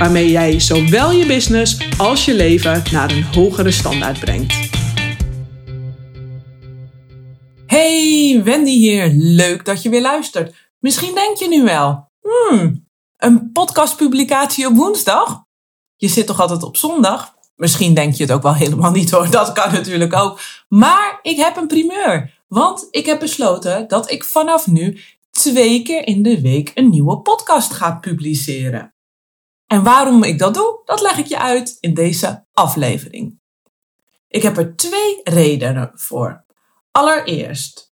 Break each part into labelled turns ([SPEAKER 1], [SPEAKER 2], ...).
[SPEAKER 1] waarmee jij zowel je business als je leven naar een hogere standaard brengt. Hey, Wendy hier. Leuk dat je weer luistert. Misschien denk je nu wel, hmm, een podcastpublicatie op woensdag? Je zit toch altijd op zondag? Misschien denk je het ook wel helemaal niet hoor, dat kan natuurlijk ook. Maar ik heb een primeur, want ik heb besloten dat ik vanaf nu twee keer in de week een nieuwe podcast ga publiceren. En waarom ik dat doe, dat leg ik je uit in deze aflevering. Ik heb er twee redenen voor. Allereerst,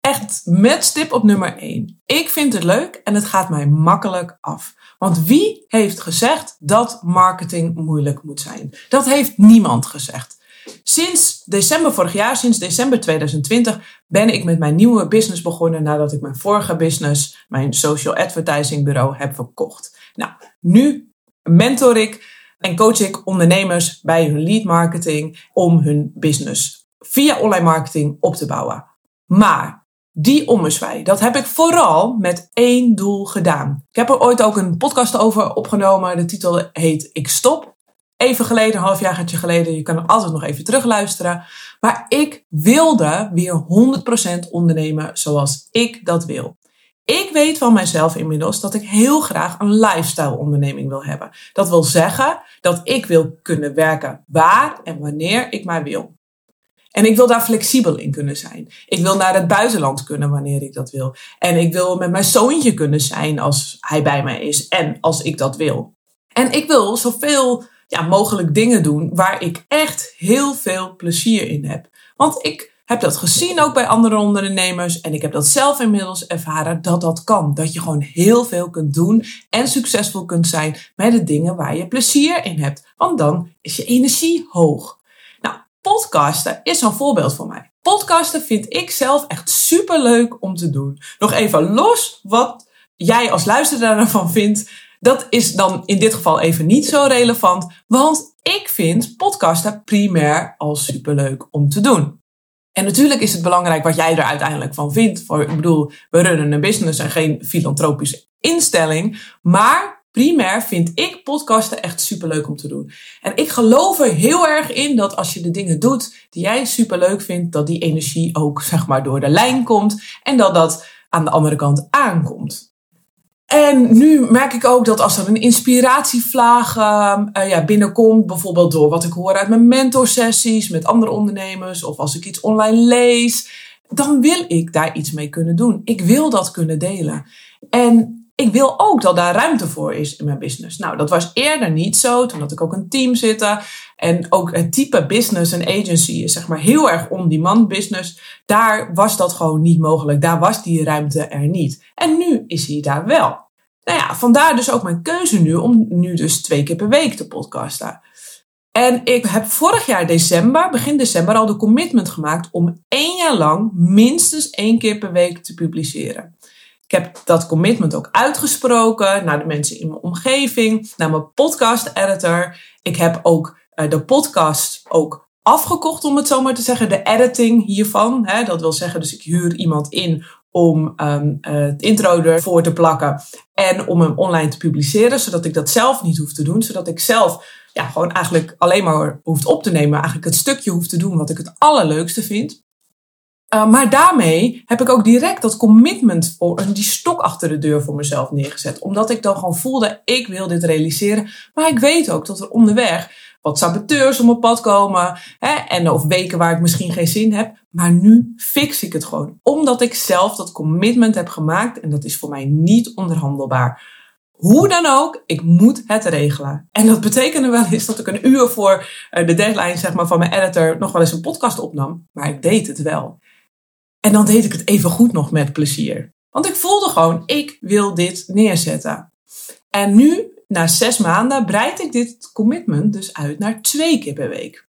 [SPEAKER 1] echt met stip op nummer 1. Ik vind het leuk en het gaat mij makkelijk af. Want wie heeft gezegd dat marketing moeilijk moet zijn? Dat heeft niemand gezegd. Sinds december vorig jaar, sinds december 2020, ben ik met mijn nieuwe business begonnen nadat ik mijn vorige business, mijn social advertising bureau, heb verkocht. Nou, nu mentor ik en coach ik ondernemers bij hun lead marketing om hun business via online marketing op te bouwen. Maar die ommezwaai, dat heb ik vooral met één doel gedaan. Ik heb er ooit ook een podcast over opgenomen. De titel heet Ik Stop. Even geleden, een half jaar geleden, je kan altijd nog even terugluisteren. Maar ik wilde weer 100% ondernemen zoals ik dat wil. Ik weet van mijzelf inmiddels dat ik heel graag een lifestyle onderneming wil hebben. Dat wil zeggen dat ik wil kunnen werken waar en wanneer ik maar wil. En ik wil daar flexibel in kunnen zijn. Ik wil naar het buitenland kunnen wanneer ik dat wil. En ik wil met mijn zoontje kunnen zijn als hij bij mij is en als ik dat wil. En ik wil zoveel ja, mogelijk dingen doen waar ik echt heel veel plezier in heb. Want ik heb dat gezien ook bij andere ondernemers en ik heb dat zelf inmiddels ervaren dat dat kan. Dat je gewoon heel veel kunt doen en succesvol kunt zijn met de dingen waar je plezier in hebt. Want dan is je energie hoog. Nou, podcasten is een voorbeeld voor mij. Podcasten vind ik zelf echt super leuk om te doen. Nog even los wat jij als luisteraar ervan vindt. Dat is dan in dit geval even niet zo relevant, want ik vind podcasten primair al superleuk om te doen. En natuurlijk is het belangrijk wat jij er uiteindelijk van vindt. Voor, ik bedoel, we runnen een business en geen filantropische instelling. Maar primair vind ik podcasten echt superleuk om te doen. En ik geloof er heel erg in dat als je de dingen doet die jij superleuk vindt, dat die energie ook zeg maar door de lijn komt. En dat dat aan de andere kant aankomt. En nu merk ik ook dat als er een inspiratievlaag uh, ja, binnenkomt, bijvoorbeeld door wat ik hoor uit mijn mentorsessies met andere ondernemers, of als ik iets online lees, dan wil ik daar iets mee kunnen doen. Ik wil dat kunnen delen. En ik wil ook dat daar ruimte voor is in mijn business. Nou, dat was eerder niet zo. Toen had ik ook een team zitten. En ook het type business en agency is zeg maar heel erg on-demand business. Daar was dat gewoon niet mogelijk. Daar was die ruimte er niet. En nu is hij daar wel. Nou ja, vandaar dus ook mijn keuze nu om nu dus twee keer per week te podcasten. En ik heb vorig jaar december, begin december, al de commitment gemaakt om één jaar lang minstens één keer per week te publiceren. Ik heb dat commitment ook uitgesproken naar de mensen in mijn omgeving, naar mijn podcast editor. Ik heb ook de podcast ook afgekocht, om het zo maar te zeggen, de editing hiervan. Hè, dat wil zeggen, dus ik huur iemand in om um, het intro ervoor te plakken en om hem online te publiceren, zodat ik dat zelf niet hoef te doen, zodat ik zelf ja, gewoon eigenlijk alleen maar hoeft op te nemen, eigenlijk het stukje hoef te doen wat ik het allerleukste vind. Uh, maar daarmee heb ik ook direct dat commitment voor die stok achter de deur voor mezelf neergezet. Omdat ik dan gewoon voelde, ik wil dit realiseren. Maar ik weet ook dat er onderweg wat saboteurs op mijn pad komen. Hè, en of weken waar ik misschien geen zin heb. Maar nu fix ik het gewoon. Omdat ik zelf dat commitment heb gemaakt. En dat is voor mij niet onderhandelbaar. Hoe dan ook, ik moet het regelen. En dat betekende wel eens dat ik een uur voor eh, de deadline zeg maar, van mijn editor nog wel eens een podcast opnam. Maar ik deed het wel. En dan deed ik het even goed nog met plezier. Want ik voelde gewoon, ik wil dit neerzetten. En nu na zes maanden breid ik dit commitment dus uit naar twee keer per week.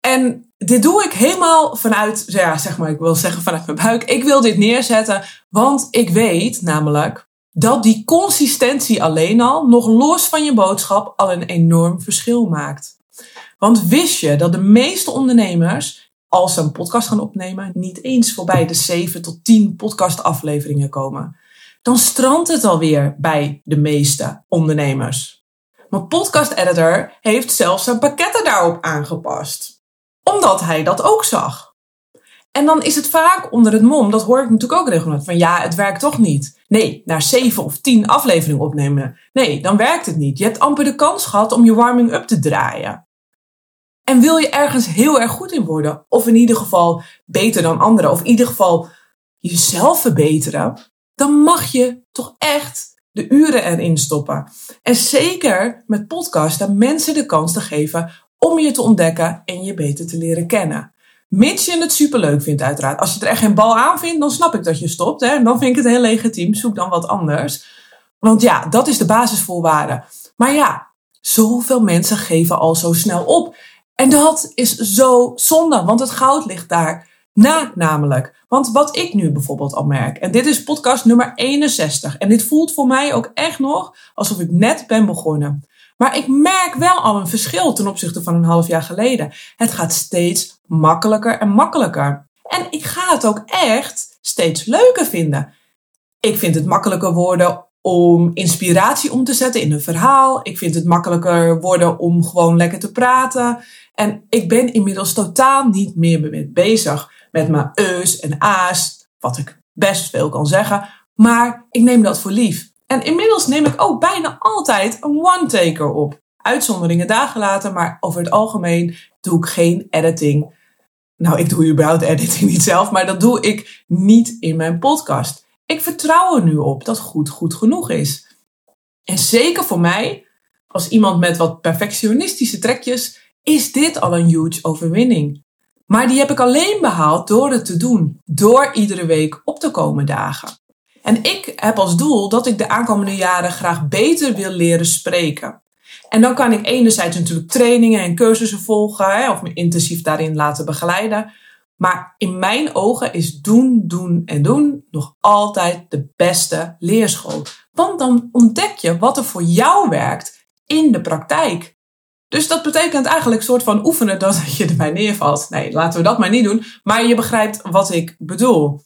[SPEAKER 1] En dit doe ik helemaal vanuit, ja, zeg maar, ik wil zeggen vanuit mijn buik. Ik wil dit neerzetten, want ik weet namelijk dat die consistentie alleen al, nog los van je boodschap, al een enorm verschil maakt. Want wist je dat de meeste ondernemers, als ze een podcast gaan opnemen, niet eens voorbij de 7 tot 10 podcastafleveringen komen? Dan strandt het alweer bij de meeste ondernemers. Mijn podcast editor heeft zelfs zijn pakketten daarop aangepast. Omdat hij dat ook zag. En dan is het vaak onder het mom, dat hoor ik natuurlijk ook regelmatig, van ja, het werkt toch niet. Nee, naar zeven of tien afleveringen opnemen. Nee, dan werkt het niet. Je hebt amper de kans gehad om je warming-up te draaien. En wil je ergens heel erg goed in worden, of in ieder geval beter dan anderen, of in ieder geval jezelf verbeteren, dan mag je toch echt de uren erin stoppen. En zeker met podcasten mensen de kans te geven om je te ontdekken en je beter te leren kennen. Mits je het superleuk vindt, uiteraard. Als je er echt geen bal aan vindt, dan snap ik dat je stopt. Hè? Dan vind ik het heel legitiem. Zoek dan wat anders. Want ja, dat is de basisvoorwaarde. Maar ja, zoveel mensen geven al zo snel op. En dat is zo zonde, want het goud ligt daar na namelijk. Want wat ik nu bijvoorbeeld al merk, en dit is podcast nummer 61, en dit voelt voor mij ook echt nog alsof ik net ben begonnen. Maar ik merk wel al een verschil ten opzichte van een half jaar geleden. Het gaat steeds makkelijker en makkelijker. En ik ga het ook echt steeds leuker vinden. Ik vind het makkelijker worden om inspiratie om te zetten in een verhaal. Ik vind het makkelijker worden om gewoon lekker te praten. En ik ben inmiddels totaal niet meer bezig met mijn eus en a's, wat ik best veel kan zeggen. Maar ik neem dat voor lief. En inmiddels neem ik ook bijna altijd een one-taker op. Uitzonderingen dagen later, maar over het algemeen doe ik geen editing. Nou, ik doe überhaupt editing niet zelf, maar dat doe ik niet in mijn podcast. Ik vertrouw er nu op dat goed goed genoeg is. En zeker voor mij, als iemand met wat perfectionistische trekjes, is dit al een huge overwinning. Maar die heb ik alleen behaald door het te doen, door iedere week op te komen dagen. En ik heb als doel dat ik de aankomende jaren graag beter wil leren spreken. En dan kan ik enerzijds natuurlijk trainingen en cursussen volgen hè, of me intensief daarin laten begeleiden. Maar in mijn ogen is doen, doen en doen nog altijd de beste leerschool. Want dan ontdek je wat er voor jou werkt in de praktijk. Dus dat betekent eigenlijk een soort van oefenen dat je erbij neervalt. Nee, laten we dat maar niet doen. Maar je begrijpt wat ik bedoel.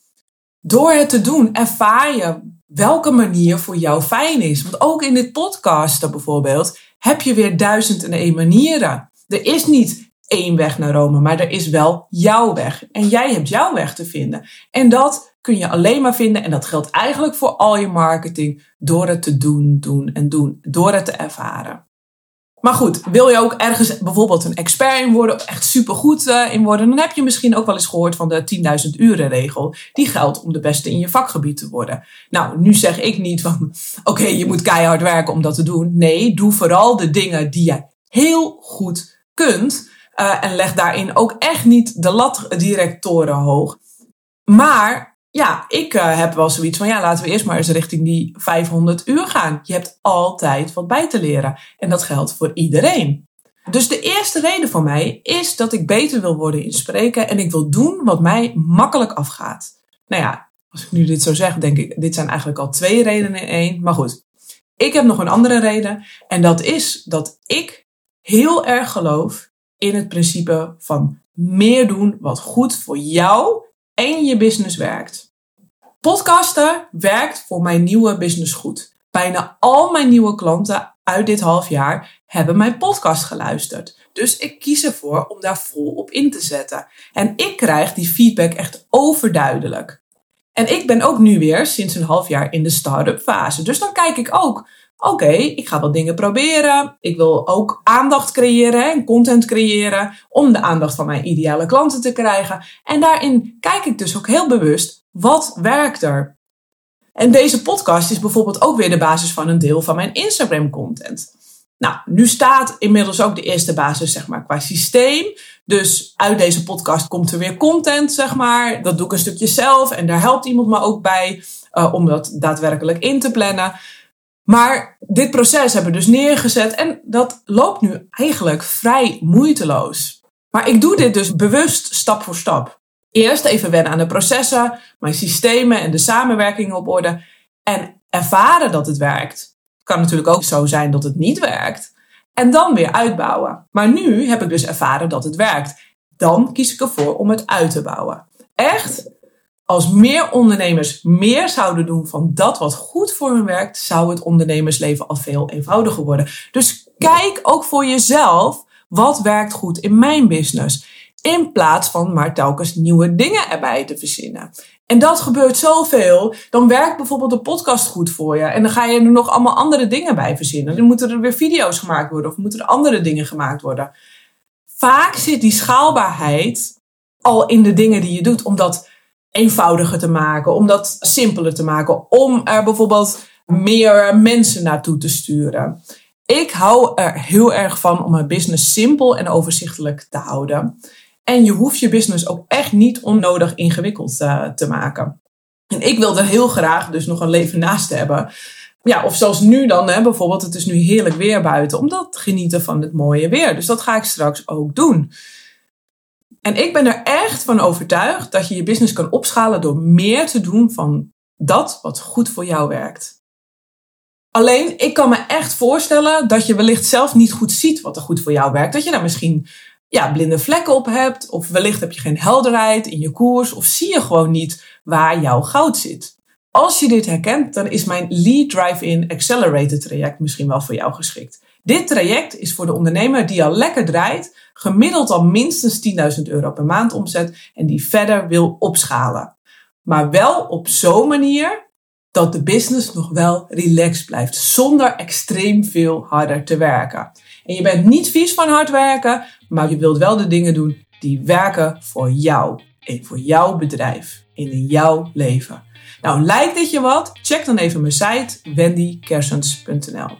[SPEAKER 1] Door het te doen ervaar je welke manier voor jou fijn is. Want ook in dit podcasten bijvoorbeeld heb je weer duizend en één manieren. Er is niet één weg naar Rome, maar er is wel jouw weg. En jij hebt jouw weg te vinden. En dat kun je alleen maar vinden, en dat geldt eigenlijk voor al je marketing, door het te doen, doen en doen. Door het te ervaren. Maar goed, wil je ook ergens bijvoorbeeld een expert in worden, echt supergoed uh, in worden, dan heb je misschien ook wel eens gehoord van de 10.000 uren regel. Die geldt om de beste in je vakgebied te worden. Nou, nu zeg ik niet van, oké, je moet keihard werken om dat te doen. Nee, doe vooral de dingen die je heel goed kunt. Uh, en leg daarin ook echt niet de lat direct torenhoog. Maar ja, ik uh, heb wel zoiets van, ja, laten we eerst maar eens richting die 500 uur gaan. Je hebt altijd wat bij te leren. En dat geldt voor iedereen. Dus de eerste reden voor mij is dat ik beter wil worden in spreken en ik wil doen wat mij makkelijk afgaat. Nou ja, als ik nu dit zo zeg, denk ik, dit zijn eigenlijk al twee redenen in één. Maar goed, ik heb nog een andere reden en dat is dat ik heel erg geloof in het principe van meer doen wat goed voor jou en je business werkt. Podcasten werkt voor mijn nieuwe business goed. Bijna al mijn nieuwe klanten uit dit half jaar hebben mijn podcast geluisterd. Dus ik kies ervoor om daar vol op in te zetten. En ik krijg die feedback echt overduidelijk. En ik ben ook nu weer sinds een half jaar in de start-up fase. Dus dan kijk ik ook, oké, ik ga wat dingen proberen. Ik wil ook aandacht creëren en content creëren om de aandacht van mijn ideale klanten te krijgen. En daarin kijk ik dus ook heel bewust, wat werkt er? En deze podcast is bijvoorbeeld ook weer de basis van een deel van mijn Instagram content. Nou, nu staat inmiddels ook de eerste basis, zeg maar, qua systeem. Dus uit deze podcast komt er weer content, zeg maar. Dat doe ik een stukje zelf en daar helpt iemand me ook bij uh, om dat daadwerkelijk in te plannen. Maar dit proces hebben we dus neergezet en dat loopt nu eigenlijk vrij moeiteloos. Maar ik doe dit dus bewust stap voor stap. Eerst even wennen aan de processen, mijn systemen en de samenwerking op orde en ervaren dat het werkt. Het kan natuurlijk ook zo zijn dat het niet werkt. En dan weer uitbouwen. Maar nu heb ik dus ervaren dat het werkt. Dan kies ik ervoor om het uit te bouwen. Echt, als meer ondernemers meer zouden doen van dat wat goed voor hun werkt, zou het ondernemersleven al veel eenvoudiger worden. Dus kijk ook voor jezelf wat werkt goed in mijn business. In plaats van maar telkens nieuwe dingen erbij te verzinnen. En dat gebeurt zoveel. Dan werkt bijvoorbeeld de podcast goed voor je. En dan ga je er nog allemaal andere dingen bij verzinnen. Dan moeten er weer video's gemaakt worden of moeten er andere dingen gemaakt worden. Vaak zit die schaalbaarheid al in de dingen die je doet. Om dat eenvoudiger te maken, om dat simpeler te maken. Om er bijvoorbeeld meer mensen naartoe te sturen. Ik hou er heel erg van om mijn business simpel en overzichtelijk te houden. En je hoeft je business ook echt niet onnodig ingewikkeld uh, te maken. En ik wil er heel graag dus nog een leven naast hebben. Ja, of zoals nu dan, hè, bijvoorbeeld, het is nu heerlijk weer buiten, omdat genieten van het mooie weer. Dus dat ga ik straks ook doen. En ik ben er echt van overtuigd dat je je business kan opschalen door meer te doen van dat wat goed voor jou werkt. Alleen, ik kan me echt voorstellen dat je wellicht zelf niet goed ziet wat er goed voor jou werkt. Dat je daar misschien ja, blinde vlekken op hebt, of wellicht heb je geen helderheid in je koers, of zie je gewoon niet waar jouw goud zit. Als je dit herkent, dan is mijn Lead Drive-In Accelerator traject misschien wel voor jou geschikt. Dit traject is voor de ondernemer die al lekker draait, gemiddeld al minstens 10.000 euro per maand omzet en die verder wil opschalen. Maar wel op zo'n manier dat de business nog wel relaxed blijft, zonder extreem veel harder te werken. En je bent niet vies van hard werken, maar je wilt wel de dingen doen die werken voor jou voor jouw bedrijf in jouw leven. Nou, lijkt dit je wat? Check dan even mijn site wendykersens.nl.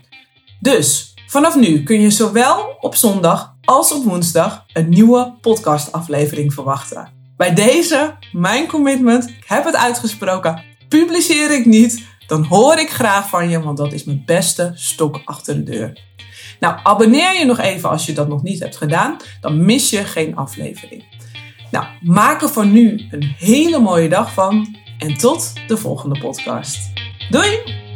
[SPEAKER 1] Dus vanaf nu kun je zowel op zondag als op woensdag een nieuwe podcastaflevering verwachten. Bij deze, mijn commitment, ik heb het uitgesproken, publiceer ik niet, dan hoor ik graag van je, want dat is mijn beste stok achter de deur. Nou, abonneer je nog even als je dat nog niet hebt gedaan, dan mis je geen aflevering. Nou, maak er voor nu een hele mooie dag van en tot de volgende podcast. Doei!